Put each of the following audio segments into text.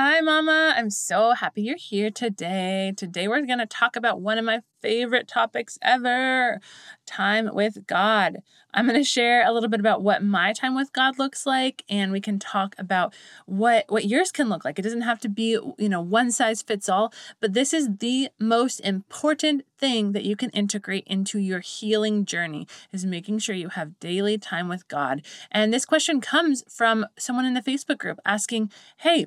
Hi, Mama. I'm so happy you're here today. Today, we're going to talk about one of my favorite topics ever time with God. I'm going to share a little bit about what my time with God looks like, and we can talk about what, what yours can look like. It doesn't have to be, you know, one size fits all, but this is the most important thing that you can integrate into your healing journey is making sure you have daily time with God. And this question comes from someone in the Facebook group asking, Hey,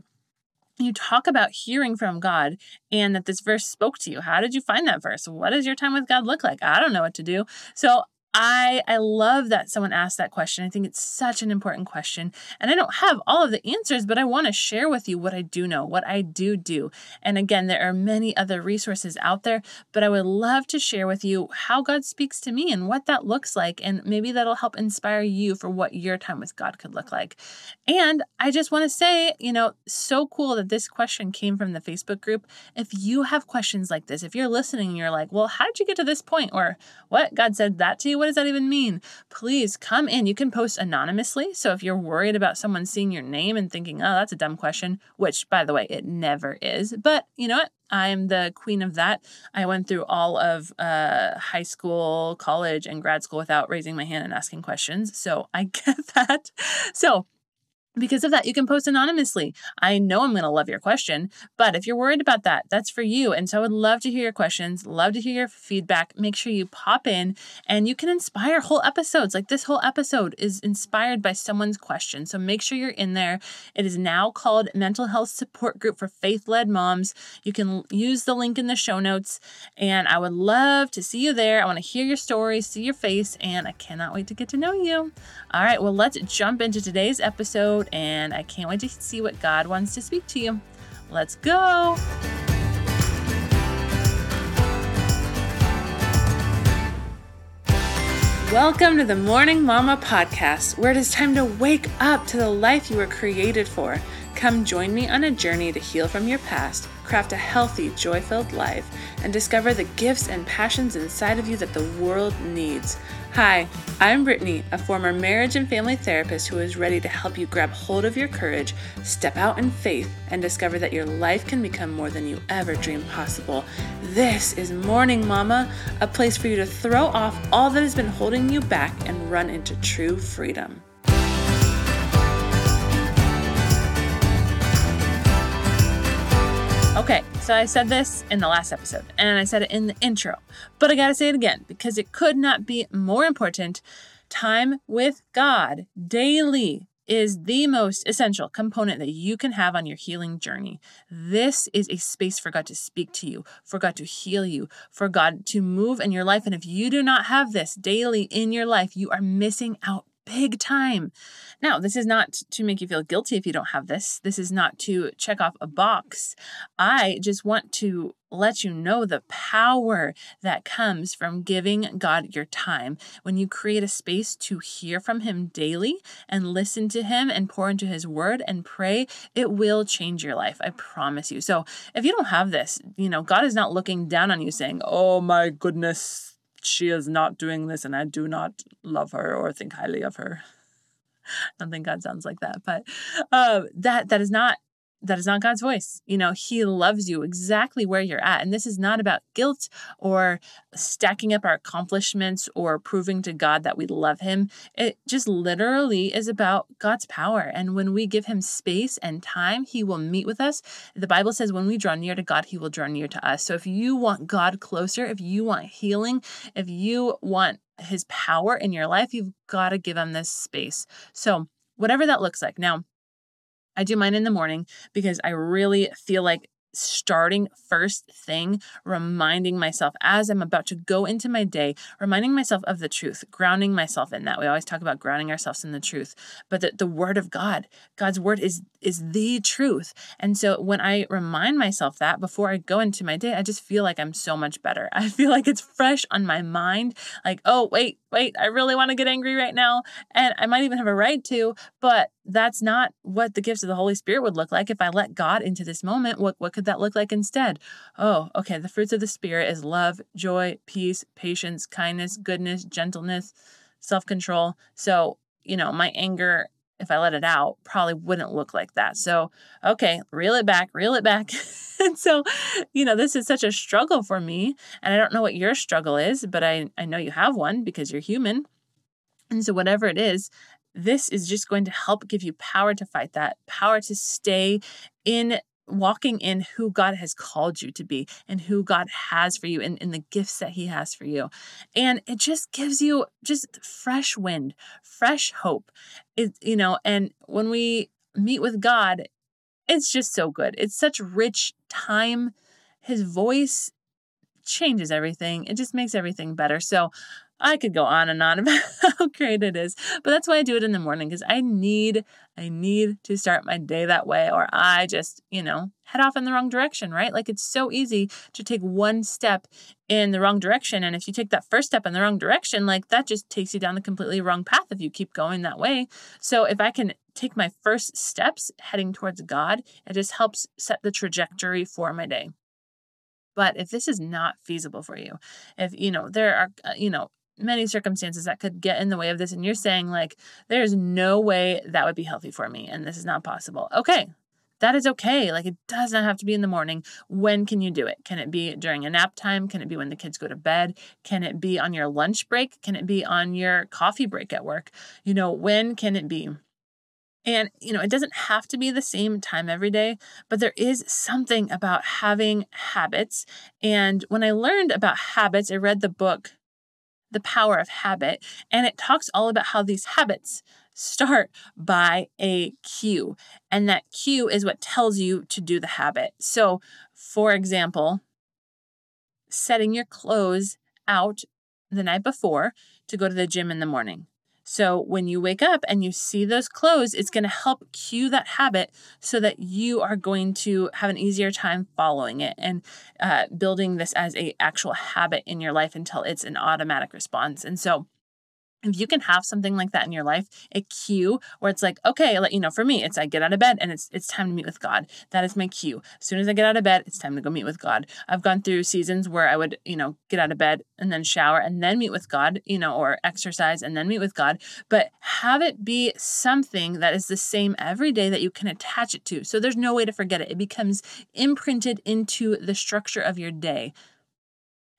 you talk about hearing from God and that this verse spoke to you. How did you find that verse? What does your time with God look like? I don't know what to do. So I I love that someone asked that question. I think it's such an important question. And I don't have all of the answers, but I want to share with you what I do know, what I do do. And again, there are many other resources out there, but I would love to share with you how God speaks to me and what that looks like and maybe that'll help inspire you for what your time with God could look like. And I just want to say, you know, so cool that this question came from the Facebook group. If you have questions like this, if you're listening and you're like, "Well, how did you get to this point?" or "What God said that to you?" What does that even mean? Please come in. You can post anonymously. So if you're worried about someone seeing your name and thinking, oh, that's a dumb question, which by the way, it never is. But you know what? I'm the queen of that. I went through all of uh, high school, college, and grad school without raising my hand and asking questions. So I get that. So because of that, you can post anonymously. I know I'm going to love your question, but if you're worried about that, that's for you. And so I would love to hear your questions, love to hear your feedback. Make sure you pop in and you can inspire whole episodes. Like this whole episode is inspired by someone's question. So make sure you're in there. It is now called Mental Health Support Group for Faith Led Moms. You can use the link in the show notes, and I would love to see you there. I want to hear your story, see your face, and I cannot wait to get to know you. All right, well, let's jump into today's episode episode, and I can't wait to see what God wants to speak to you. Let's go! Welcome to the Morning Mama podcast, where it is time to wake up to the life you were created for. Come join me on a journey to heal from your past, craft a healthy, joy filled life, and discover the gifts and passions inside of you that the world needs. Hi, I'm Brittany, a former marriage and family therapist who is ready to help you grab hold of your courage, step out in faith, and discover that your life can become more than you ever dreamed possible. This is Morning Mama, a place for you to throw off all that has been holding you back and run into true freedom. Okay, so I said this in the last episode and I said it in the intro, but I gotta say it again because it could not be more important. Time with God daily is the most essential component that you can have on your healing journey. This is a space for God to speak to you, for God to heal you, for God to move in your life. And if you do not have this daily in your life, you are missing out big time. Now, this is not to make you feel guilty if you don't have this. This is not to check off a box. I just want to let you know the power that comes from giving God your time. When you create a space to hear from Him daily and listen to Him and pour into His Word and pray, it will change your life. I promise you. So if you don't have this, you know, God is not looking down on you saying, Oh my goodness, she is not doing this and I do not love her or think highly of her. I don't think God sounds like that, but uh, that that is not that is not God's voice. You know, He loves you exactly where you're at. And this is not about guilt or stacking up our accomplishments or proving to God that we love Him. It just literally is about God's power. And when we give Him space and time, He will meet with us. The Bible says when we draw near to God, He will draw near to us. So if you want God closer, if you want healing, if you want His power in your life, you've got to give Him this space. So, whatever that looks like. Now, I do mine in the morning because I really feel like starting first thing, reminding myself as I'm about to go into my day, reminding myself of the truth, grounding myself in that. We always talk about grounding ourselves in the truth, but the, the word of God, God's word is is the truth. And so when I remind myself that before I go into my day, I just feel like I'm so much better. I feel like it's fresh on my mind. Like, oh, wait, wait, I really want to get angry right now. And I might even have a right to, but that's not what the gifts of the Holy Spirit would look like if I let God into this moment. What, what could that look like instead? Oh, okay. The fruits of the Spirit is love, joy, peace, patience, kindness, goodness, gentleness, self control. So, you know, my anger if I let it out, probably wouldn't look like that. So, okay, reel it back, reel it back. and so, you know, this is such a struggle for me. And I don't know what your struggle is, but I, I know you have one because you're human. And so, whatever it is, this is just going to help give you power to fight that, power to stay in walking in who God has called you to be and who God has for you and, and the gifts that He has for you. And it just gives you just fresh wind, fresh hope. It, you know, and when we meet with God, it's just so good. It's such rich time. His voice changes everything. It just makes everything better. So I could go on and on about how great it is, but that's why I do it in the morning because I need I need to start my day that way or I just, you know, head off in the wrong direction, right? Like it's so easy to take one step in the wrong direction and if you take that first step in the wrong direction, like that just takes you down the completely wrong path if you keep going that way. So if I can take my first steps heading towards God, it just helps set the trajectory for my day. But if this is not feasible for you, if you know there are uh, you know many circumstances that could get in the way of this and you're saying like there's no way that would be healthy for me and this is not possible. Okay that is okay. Like it does not have to be in the morning. When can you do it? Can it be during a nap time? Can it be when the kids go to bed? Can it be on your lunch break? Can it be on your coffee break at work? You know when can it be? And, you know, it doesn't have to be the same time every day, but there is something about having habits. And when I learned about habits, I read the book the power of habit. And it talks all about how these habits start by a cue. And that cue is what tells you to do the habit. So, for example, setting your clothes out the night before to go to the gym in the morning. So when you wake up and you see those clothes, it's going to help cue that habit so that you are going to have an easier time following it and uh, building this as a actual habit in your life until it's an automatic response. And so if you can have something like that in your life, a cue where it's like, okay, let you know, for me, it's I get out of bed and it's it's time to meet with God. That is my cue. As soon as I get out of bed, it's time to go meet with God. I've gone through seasons where I would, you know, get out of bed and then shower and then meet with God, you know, or exercise and then meet with God. But have it be something that is the same every day that you can attach it to. So there's no way to forget it. It becomes imprinted into the structure of your day.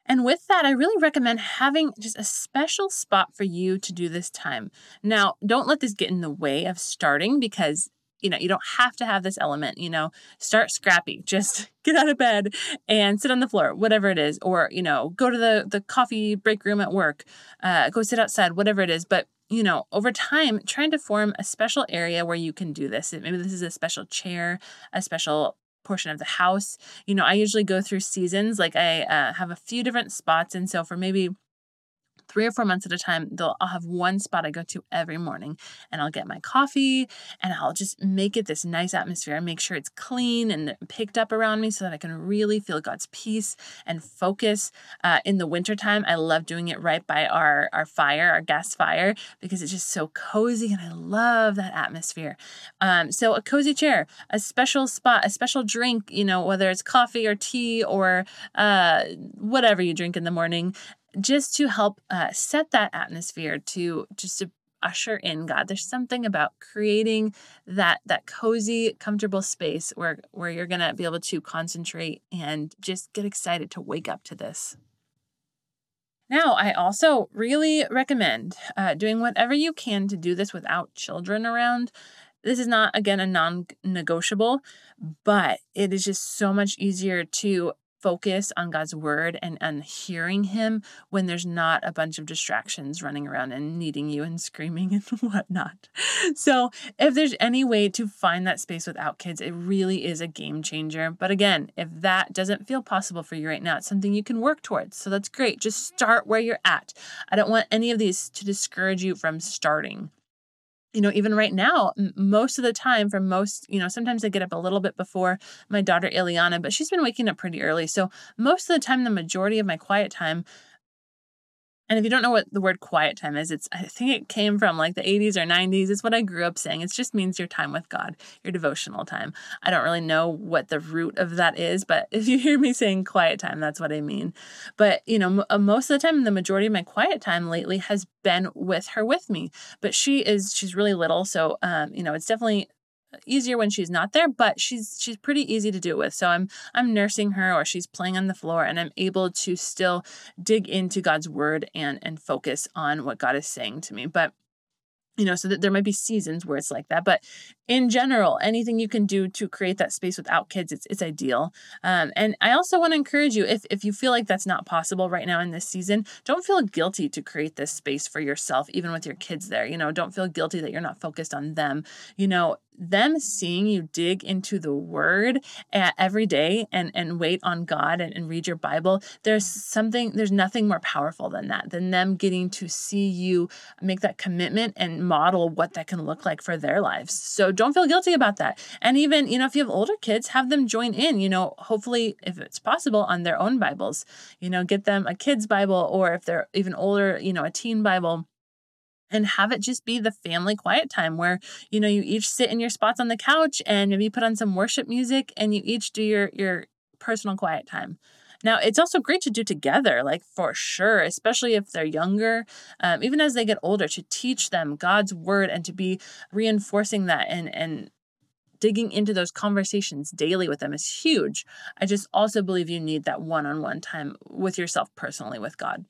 And with that, I really recommend having just a special spot for you to do this time. Now, don't let this get in the way of starting because you know, you don't have to have this element, you know, start scrappy. Just get out of bed and sit on the floor, whatever it is, or, you know, go to the the coffee break room at work, uh, go sit outside, whatever it is. But you know, over time, trying to form a special area where you can do this. Maybe this is a special chair, a special portion of the house. You know, I usually go through seasons. Like I uh, have a few different spots. And so for maybe three or four months at a time, they'll I'll have one spot I go to every morning and I'll get my coffee and I'll just make it this nice atmosphere. and make sure it's clean and picked up around me so that I can really feel God's peace and focus. Uh, in the wintertime, I love doing it right by our, our fire, our gas fire, because it's just so cozy and I love that atmosphere. Um, so a cozy chair, a special spot, a special drink, you know, whether it's coffee or tea or uh, whatever you drink in the morning, just to help uh, set that atmosphere to just to usher in God. There's something about creating that that cozy, comfortable space where where you're gonna be able to concentrate and just get excited to wake up to this. Now, I also really recommend uh, doing whatever you can to do this without children around. This is not, again, a non negotiable, but it is just so much easier to focus on God's word and on hearing Him when there's not a bunch of distractions running around and needing you and screaming and whatnot. So, if there's any way to find that space without kids, it really is a game changer. But again, if that doesn't feel possible for you right now, it's something you can work towards. So, that's great. Just start where you're at. I don't want any of these to discourage you from starting you know, even right now, most of the time, for most, you know, sometimes I get up a little bit before my daughter Ileana, but she's been waking up pretty early. So most of the time, the majority of my quiet time, And if you don't know what the word quiet time is, it's I think it came from like the 80s or 90s. It's what I grew up saying. It just means your time with God, your devotional time. I don't really know what the root of that is, but if you hear me saying quiet time, that's what I mean. But, you know, uh, most of the time the majority of my quiet time lately has been with her with me. But she is she's really little, so um, you know, it's definitely easier when she's not there but she's she's pretty easy to do it with. So i'm i'm nursing her or she's playing on the floor and i'm able to still dig into god's word and and focus on what god is saying to me. But you know so that there might be seasons where it's like that. But in general anything you can do to create that space without kids it's, it's ideal. Um, and i also want to encourage you if, if you feel like that's not possible right now in this season don't feel guilty to create this space for yourself even with your kids there. You know don't feel guilty that you're not focused on them. You know them seeing you dig into the word every day and and wait on God and, and read your Bible, there's something there's nothing more powerful than that, than them getting to see you make that commitment and model what that can look like for their lives. So don't feel guilty about that. And even, you know, if you have older kids, have them join in, you know, hopefully if it's possible on their own Bibles. You know, get them a kid's Bible or if they're even older, you know, a teen Bible and have it just be the family quiet time where you know you each sit in your spots on the couch and maybe put on some worship music and you each do your your personal quiet time. Now it's also great to do together like for sure especially if they're younger um, even as they get older to teach them god's word and to be reinforcing that and and digging into those conversations daily with them is huge. I just also believe you need that one-on-one time with yourself personally with god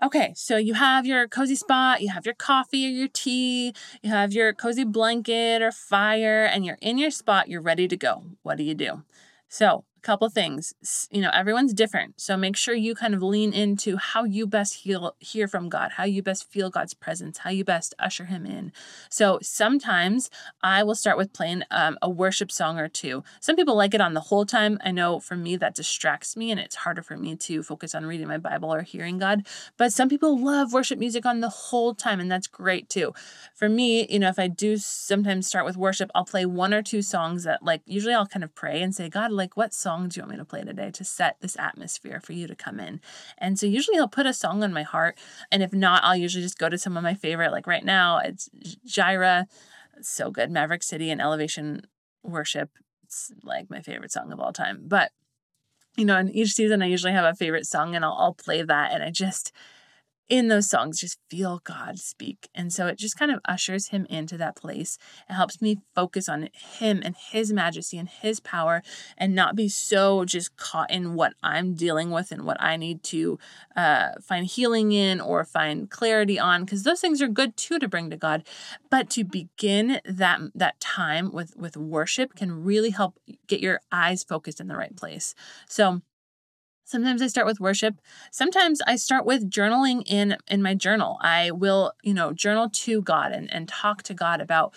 Okay, so you have your cozy spot, you have your coffee or your tea, you have your cozy blanket or fire, and you're in your spot, you're ready to go. What do you do? So, couple things. You know, everyone's different. So make sure you kind of lean into how you best heal, hear from God, how you best feel God's presence, how you best usher Him in. So sometimes I will start with playing um, a worship song or two. Some people like it on the whole time. I know for me that distracts me and it's harder for me to focus on reading my Bible or hearing God. But some people love worship music on the whole time, and that's great too. For me, you know, if I do sometimes start with worship, I'll play one or two songs that, like, usually I'll kind of pray and say, God, like, what song? Songs you want me to play today to set this atmosphere for you to come in. And so usually I'll put a song on my heart. And if not, I'll usually just go to some of my favorite. Like right now, it's Jireh. so good. Maverick City and Elevation Worship. It's like my favorite song of all time. But you know, in each season, I usually have a favorite song and I'll, I'll play that. And I just, in those songs just feel God speak. And so it just kind of ushers him into that place. It helps me focus on him and his majesty and his power and not be so just caught in what I'm dealing with and what I need to uh, find healing in or find clarity on because those things are good too to bring to God. But to begin that that time with with worship can really help get your eyes focused in the right place. So Sometimes I start with worship. Sometimes I start with journaling in in my journal. I will, you know, journal to God and, and talk to God about,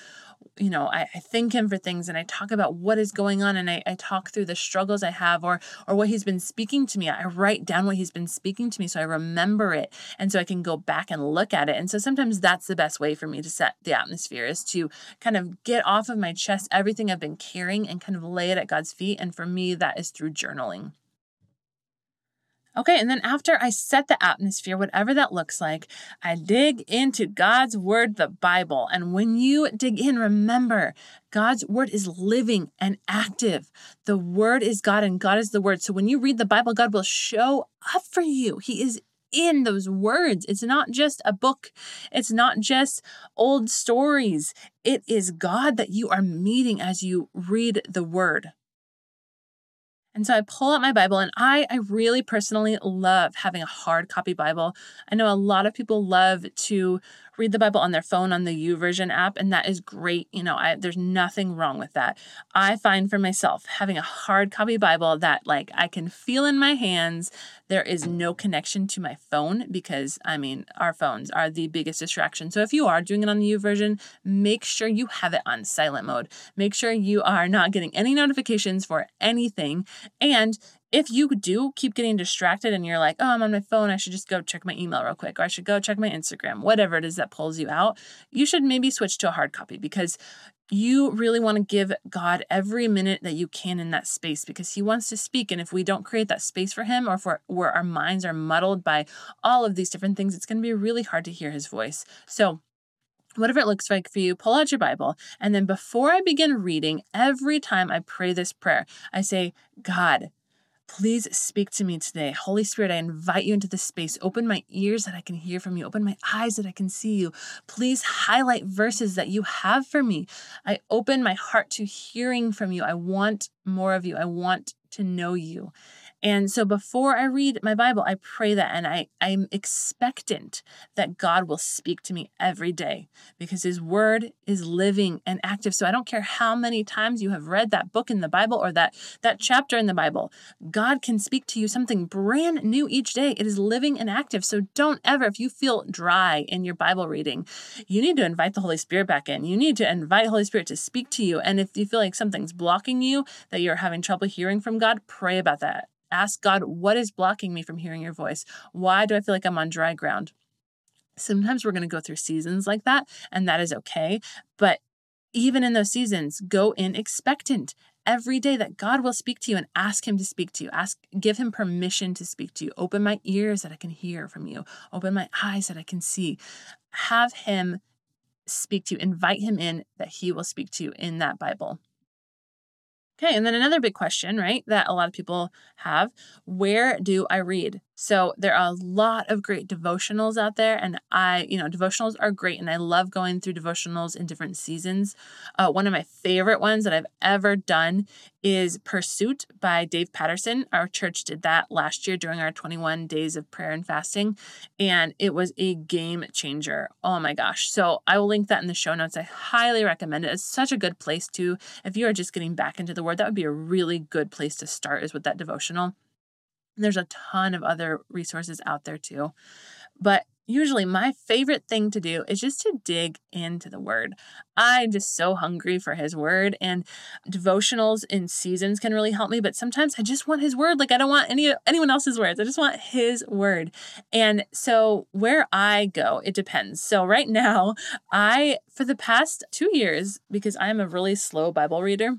you know, I, I thank him for things and I talk about what is going on and I, I talk through the struggles I have or or what he's been speaking to me. I write down what he's been speaking to me so I remember it and so I can go back and look at it. And so sometimes that's the best way for me to set the atmosphere is to kind of get off of my chest everything I've been carrying and kind of lay it at God's feet. And for me, that is through journaling. Okay, and then after I set the atmosphere, whatever that looks like, I dig into God's word, the Bible. And when you dig in, remember God's word is living and active. The word is God and God is the word. So when you read the Bible, God will show up for you. He is in those words. It's not just a book, it's not just old stories. It is God that you are meeting as you read the word. And so I pull out my Bible, and I, I really personally love having a hard copy Bible. I know a lot of people love to read the Bible on their phone on the YouVersion app, and that is great. You know, I, there's nothing wrong with that. I find for myself having a hard copy Bible that like I can feel in my hands. There is no connection to my phone because I mean our phones are the biggest distraction. So if you are doing it on the YouVersion, make sure you have it on silent mode. Make sure you are not getting any notifications for anything, and if you do keep getting distracted and you're like, oh, I'm on my phone, I should just go check my email real quick, or I should go check my Instagram, whatever it is that pulls you out, you should maybe switch to a hard copy because you really want to give God every minute that you can in that space because He wants to speak. And if we don't create that space for Him, or if where our minds are muddled by all of these different things, it's going to be really hard to hear His voice. So, whatever it looks like for you, pull out your Bible. And then before I begin reading, every time I pray this prayer, I say, God, Please speak to me today. Holy Spirit, I invite you into this space. Open my ears that I can hear from you. Open my eyes that I can see you. Please highlight verses that you have for me. I open my heart to hearing from you. I want more of you. I want to know you. And so before I read my Bible, I pray that and I, I'm expectant that God will speak to me every day because his word is living and active. So I don't care how many times you have read that book in the Bible or that, that chapter in the Bible, God can speak to you something brand new each day. It is living and active. So don't ever, if you feel dry in your Bible reading, you need to invite the Holy Spirit back in. You need to invite the Holy Spirit to speak to you. And if you feel like something's blocking you, that you're having trouble hearing from God, pray about that Ask God, what is blocking me from hearing your voice? Why do I feel like I'm on dry ground? Sometimes we're going to go through seasons like that, and that is okay. But even in those seasons, go in expectant every day that God will speak to you and ask him to speak to you. Ask give him permission to speak to you. Open my ears that I can hear from you. Open my eyes that I can see. Have him speak to you. Invite him in that he will speak to you in that Bible. Okay, and then another big question, right, that a lot of people have where do I read? So there are a lot of great devotionals out there, and I, you know, devotionals are great, and I love going through devotionals in different seasons. Uh, one of my favorite ones that I've ever done is Pursuit by Dave Patterson. Our church did that last year during our 21 days of prayer and fasting, and it was a game changer. Oh my gosh. So I will link that in the show notes. I highly recommend it. It's such a good place to, if you are just getting back into the word, that would be a really good place to start is with that devotional. There's a ton of other resources out there too. But usually my favorite thing to do is just to dig into the word. I'm just so hungry for his word and devotionals in seasons can really help me, but sometimes I just want his word. Like I don't want any anyone else's words. I just want his word. And so where I go, it depends. So right now, I for the past 2 years because I am a really slow Bible reader,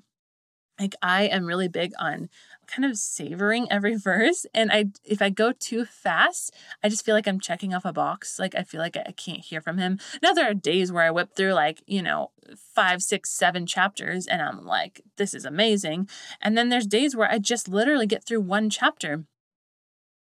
like I am really big on kind of savoring every verse and i if i go too fast i just feel like i'm checking off a box like i feel like i can't hear from him. Now there are days where i whip through like you know five six seven chapters and i'm like this is amazing. And then there's days where i just literally get through one chapter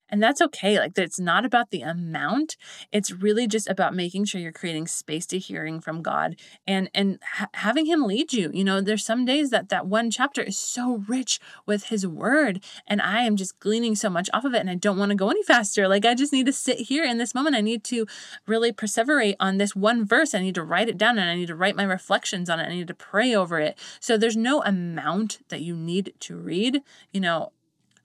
and that's okay. Like it's not about the amount. It's really just about making sure you're creating space to hearing from God and and ha- having him lead you. You know, there's some days that that one chapter is so rich with his word and I am just gleaning so much off of it and I don't want to go any faster. Like I just need to sit here in this moment. I need to really perseverate on this one verse. I need to write it down and I need to write my reflections on it. I need to pray over it. So there's no amount that you need to read. You know,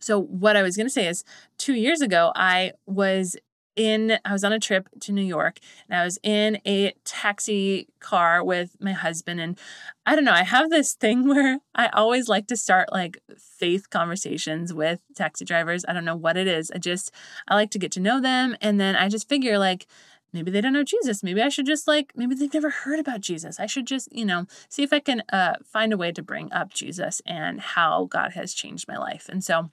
so, what I was going to say is two years ago, I was in, I was on a trip to New York and I was in a taxi car with my husband. And I don't know, I have this thing where I always like to start like faith conversations with taxi drivers. I don't know what it is. I just, I like to get to know them. And then I just figure like, maybe they don't know Jesus. Maybe I should just like, maybe they've never heard about Jesus. I should just, you know, see if I can uh, find a way to bring up Jesus and how God has changed my life. And so,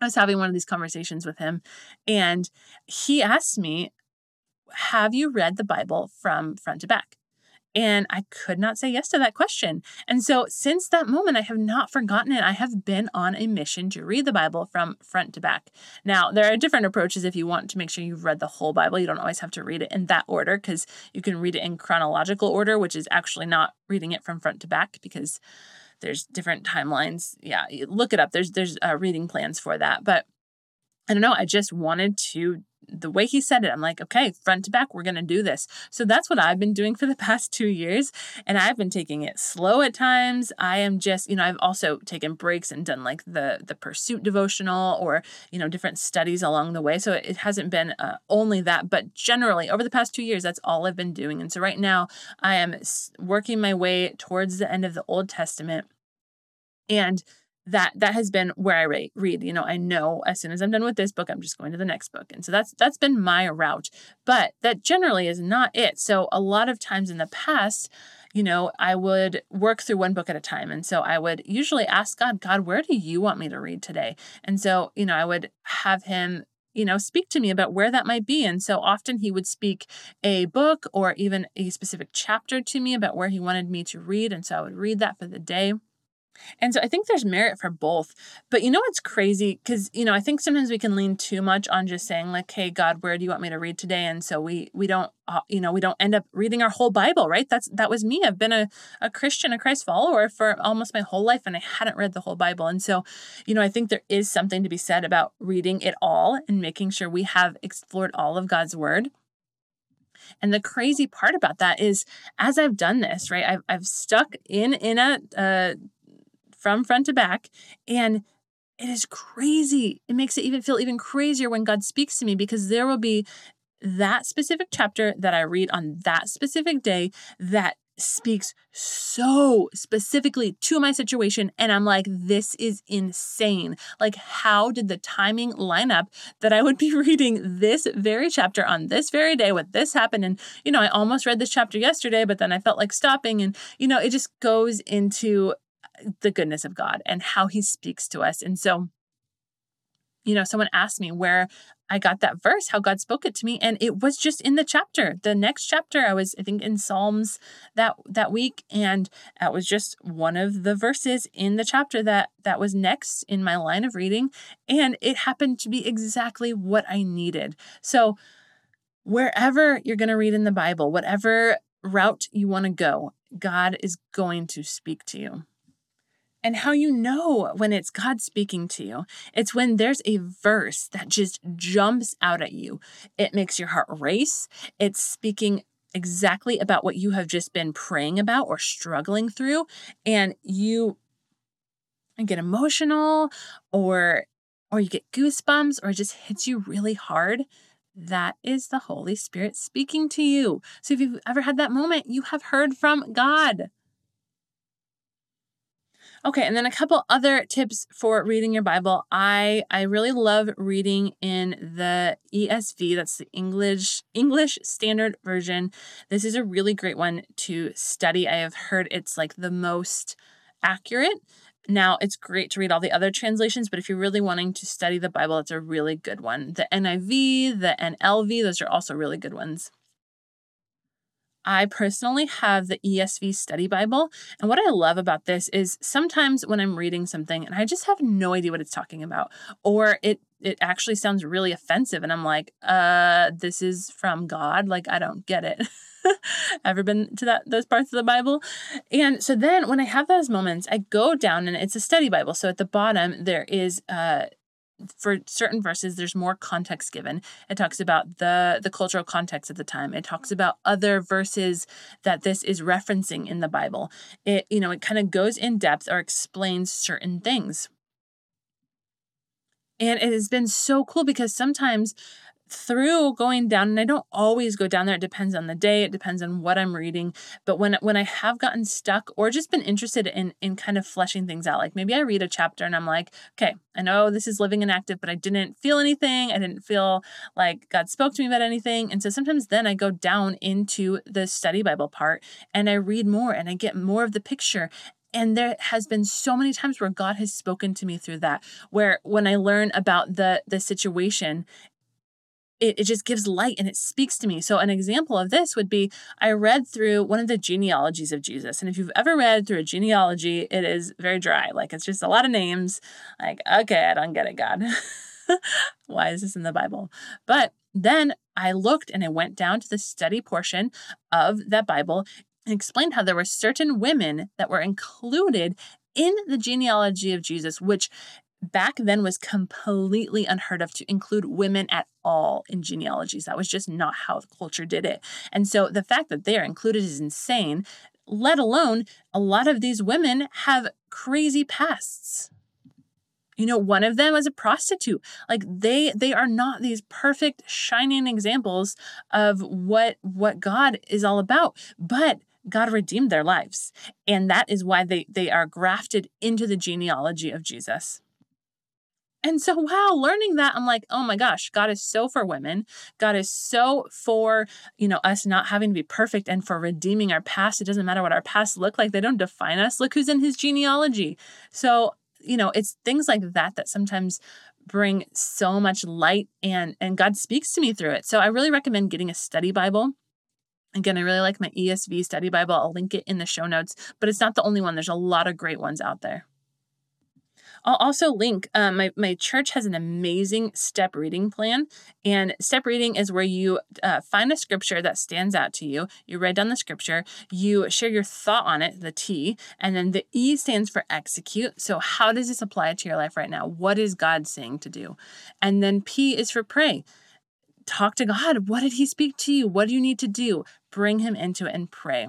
I was having one of these conversations with him, and he asked me, Have you read the Bible from front to back? And I could not say yes to that question. And so, since that moment, I have not forgotten it. I have been on a mission to read the Bible from front to back. Now, there are different approaches if you want to make sure you've read the whole Bible. You don't always have to read it in that order because you can read it in chronological order, which is actually not reading it from front to back because there's different timelines. Yeah, look it up. There's there's uh, reading plans for that. But I don't know. I just wanted to the way he said it, I'm like, okay, front to back, we're going to do this. So that's what I've been doing for the past two years. And I've been taking it slow at times. I am just, you know, I've also taken breaks and done like the, the pursuit devotional or, you know, different studies along the way. So it hasn't been uh, only that, but generally over the past two years, that's all I've been doing. And so right now I am working my way towards the end of the Old Testament and that that has been where I read, read. You know, I know as soon as I'm done with this book, I'm just going to the next book. And so that's that's been my route. But that generally is not it. So a lot of times in the past, you know, I would work through one book at a time. And so I would usually ask God, God, where do you want me to read today? And so, you know, I would have him you know, speak to me about where that might be. And so often he would speak a book or even a specific chapter to me about where he wanted me to read. And so I would read that for the day. And so I think there's merit for both. But you know what's crazy? Because, you know, I think sometimes we can lean too much on just saying, like, hey, God, where do you want me to read today? And so we we don't, uh, you know, we don't end up reading our whole Bible, right? That's that was me. I've been a, a Christian, a Christ follower for almost my whole life, and I hadn't read the whole Bible. And so, you know, I think there is something to be said about reading it all and making sure we have explored all of God's word. And the crazy part about that is, as I've done this, right, I've, I've stuck in in a uh, from front to back. And it is crazy. It makes it even feel even crazier when God speaks to me because there will be that specific chapter that I read on that specific day that speaks so specifically to my situation. And I'm like, this is insane. Like, how did the timing line up that I would be reading this very chapter on this very day with this happened? And, you know, I almost read this chapter yesterday, but then I felt like stopping. And, you know, it just goes into the goodness of God and how he speaks to us. And so, you know, someone asked me where I got that verse, how God spoke it to me, and it was just in the chapter. The next chapter, I was, I think, in Psalms that that week, and that was just one of the verses in the chapter that that was next in my line of reading, and it happened to be exactly what I needed. So, wherever you're going to read in the Bible, whatever route you want to go, God is going to speak to you and how you know when it's God speaking to you. It's when there's a verse that just jumps out at you. It makes your heart race. It's speaking exactly about what you have just been praying about or struggling through. And you get emotional or or you get goosebumps or it just hits you really hard that is the Holy Spirit speaking to you. So if you've ever had that moment, you have heard from God. Okay, and then a couple other tips for reading your Bible. I I really love reading in the ESV, that's the English English Standard Version. This is a really great one to study. I have heard it's like the most accurate. Now, it's great to read all the other translations, but if you're really wanting to study the Bible, it's a really good one. The NIV, the NLV, those are also really good ones. I personally have the ESV Study Bible. And what I love about this is sometimes when I'm reading something and I just have no idea what it's talking about, or it it actually sounds really offensive and I'm like, uh, this is from God. Like, I don't get it. Ever been to that those parts of the Bible? And so then when I have those moments, I go down and it's a study Bible. So at the bottom there is uh for certain verses there's more context given. It talks about the the cultural context at the time. It talks about other verses that this is referencing in the bible. It you know it kind of goes in depth or explains certain things. And it has been so cool because sometimes through going down and I don't always go down there it depends on the day it depends on what I'm reading but when when I have gotten stuck or just been interested in in kind of fleshing things out like maybe I read a chapter and I'm like okay I know this is living and active but I didn't feel anything I didn't feel like God spoke to me about anything and so sometimes then I go down into the study bible part and I read more and I get more of the picture and there has been so many times where god has spoken to me through that where when i learn about the the situation it, it just gives light and it speaks to me. So, an example of this would be I read through one of the genealogies of Jesus. And if you've ever read through a genealogy, it is very dry. Like, it's just a lot of names. Like, okay, I don't get it, God. Why is this in the Bible? But then I looked and I went down to the study portion of that Bible and explained how there were certain women that were included in the genealogy of Jesus, which back then was completely unheard of to include women at all in genealogies. That was just not how the culture did it. And so the fact that they are included is insane, let alone a lot of these women have crazy pasts. You know, one of them was a prostitute. Like they they are not these perfect shining examples of what what God is all about. But God redeemed their lives. And that is why they, they are grafted into the genealogy of Jesus. And so, wow, learning that, I'm like, oh my gosh, God is so for women. God is so for, you know, us not having to be perfect and for redeeming our past. It doesn't matter what our past look like. They don't define us. Look who's in his genealogy. So, you know, it's things like that that sometimes bring so much light and and God speaks to me through it. So I really recommend getting a study Bible. Again, I really like my ESV study Bible. I'll link it in the show notes, but it's not the only one. There's a lot of great ones out there. I'll also link um, my, my church has an amazing step reading plan. And step reading is where you uh, find a scripture that stands out to you. You write down the scripture, you share your thought on it, the T, and then the E stands for execute. So, how does this apply to your life right now? What is God saying to do? And then P is for pray. Talk to God. What did He speak to you? What do you need to do? Bring Him into it and pray.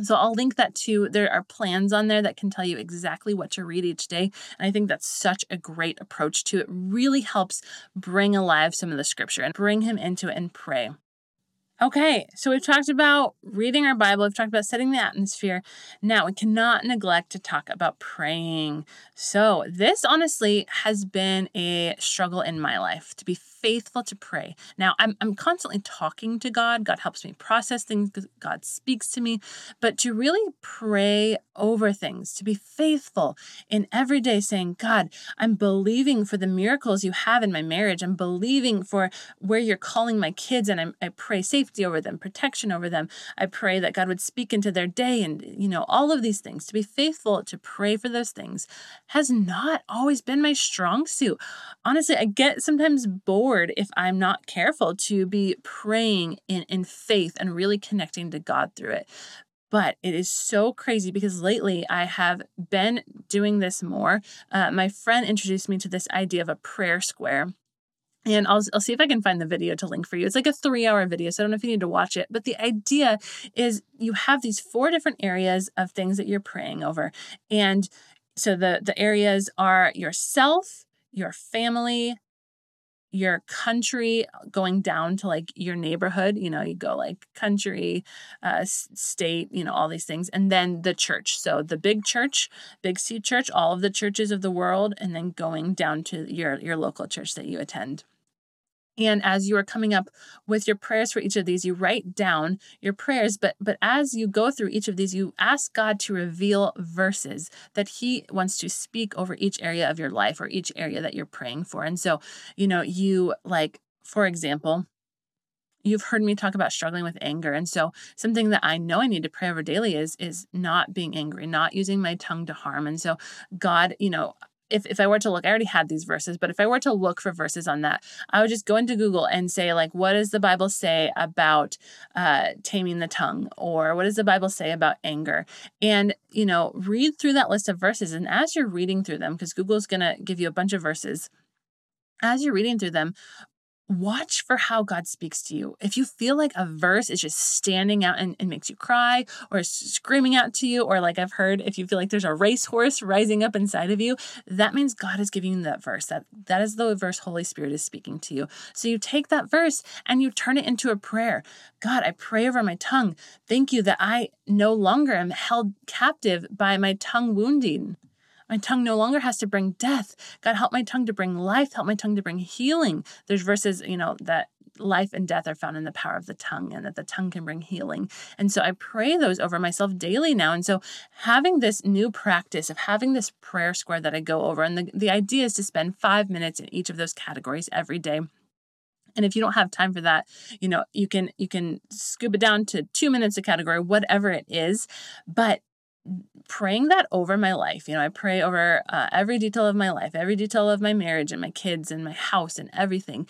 So I'll link that to there are plans on there that can tell you exactly what to read each day. And I think that's such a great approach to it. Really helps bring alive some of the scripture and bring him into it and pray. Okay, so we've talked about reading our Bible, we've talked about setting the atmosphere. Now, we cannot neglect to talk about praying. So, this honestly has been a struggle in my life to be faithful to pray. Now, I'm, I'm constantly talking to God. God helps me process things, God speaks to me. But to really pray over things, to be faithful in every day, saying, God, I'm believing for the miracles you have in my marriage. I'm believing for where you're calling my kids, and I'm, I pray safety over them, protection over them. I pray that God would speak into their day and, you know, all of these things. To be faithful to pray for those things has not always been my strong suit. Honestly, I get sometimes bored if I'm not careful to be praying in, in faith and really connecting to God through it. But it is so crazy because lately I have been doing this more. Uh, my friend introduced me to this idea of a prayer square. And I'll, I'll see if I can find the video to link for you. It's like a three hour video, so I don't know if you need to watch it. But the idea is you have these four different areas of things that you're praying over. And so the, the areas are yourself, your family, your country going down to like your neighborhood you know you go like country uh, state you know all these things and then the church. So the big church big c church all of the churches of the world and then going down to your your local church that you attend and as you are coming up with your prayers for each of these you write down your prayers but but as you go through each of these you ask god to reveal verses that he wants to speak over each area of your life or each area that you're praying for. And so you know you like for example you've heard me talk about struggling with anger. And so something that i know i need to pray over daily is is not being angry not using my tongue to harm. And so god you know if, if I were to look, I already had these verses, but if I were to look for verses on that, I would just go into Google and say, like, what does the Bible say about uh, taming the tongue? Or what does the Bible say about anger? And, you know, read through that list of verses. And as you're reading through them, because Google's going to give you a bunch of verses, as you're reading through them, watch for how God speaks to you. If you feel like a verse is just standing out and, and makes you cry or screaming out to you, or like I've heard, if you feel like there's a racehorse rising up inside of you, that means God is giving you that verse. That that is the verse Holy Spirit is speaking to you. So you take that verse and you turn it into a prayer. God, I pray over my tongue. Thank you that I no longer am held captive by my tongue wounding. My tongue no longer has to bring death. God, help my tongue to bring life. Help my tongue to bring healing. There's verses, you know, that life and death are found in the power of the tongue and that the tongue can bring healing. And so I pray those over myself daily now. And so having this new practice of having this prayer square that I go over, and the, the idea is to spend five minutes in each of those categories every day. And if you don't have time for that, you know, you can you can scoop it down to 2 minutes a category, whatever it is, but praying that over my life. You know, I pray over uh, every detail of my life, every detail of my marriage and my kids and my house and everything.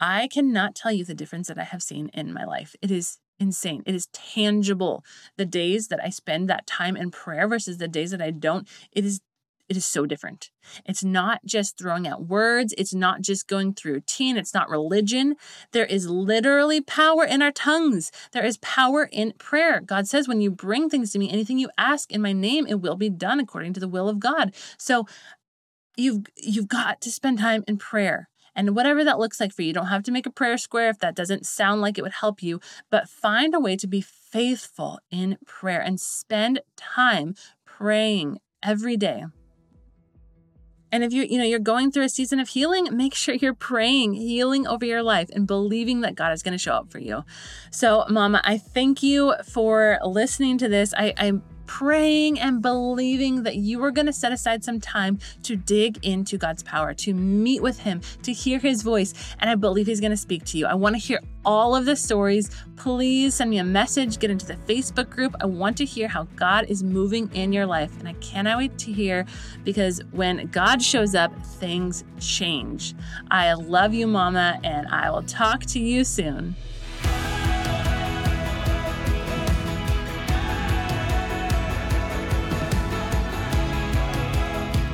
I cannot tell you the difference that I have seen in my life. It is insane. It is tangible. The days that I spend that time in prayer versus the days that I don't, it is it is so different. It's not just throwing out words, it's not just going through routine, it's not religion. There is literally power in our tongues. There is power in prayer. God says, when you bring things to me, anything you ask in my name, it will be done according to the will of God. So you've you've got to spend time in prayer. And whatever that looks like for you, you don't have to make a prayer square if that doesn't sound like it would help you, but find a way to be faithful in prayer and spend time praying every day. And if you, you know, you're going through a season of healing, make sure you're praying healing over your life and believing that God is going to show up for you. So, Mama, I thank you for listening to this. I, I'm praying and believing that you are going to set aside some time to dig into God's power, to meet with Him, to hear His voice. And I believe He's going to speak to you. I want to hear all of the stories. Please send me a message, get into the Facebook group. I want to hear how God is moving in your life. And I cannot wait to hear because when God shows up, things change. I love you, Mama, and I will talk to you soon.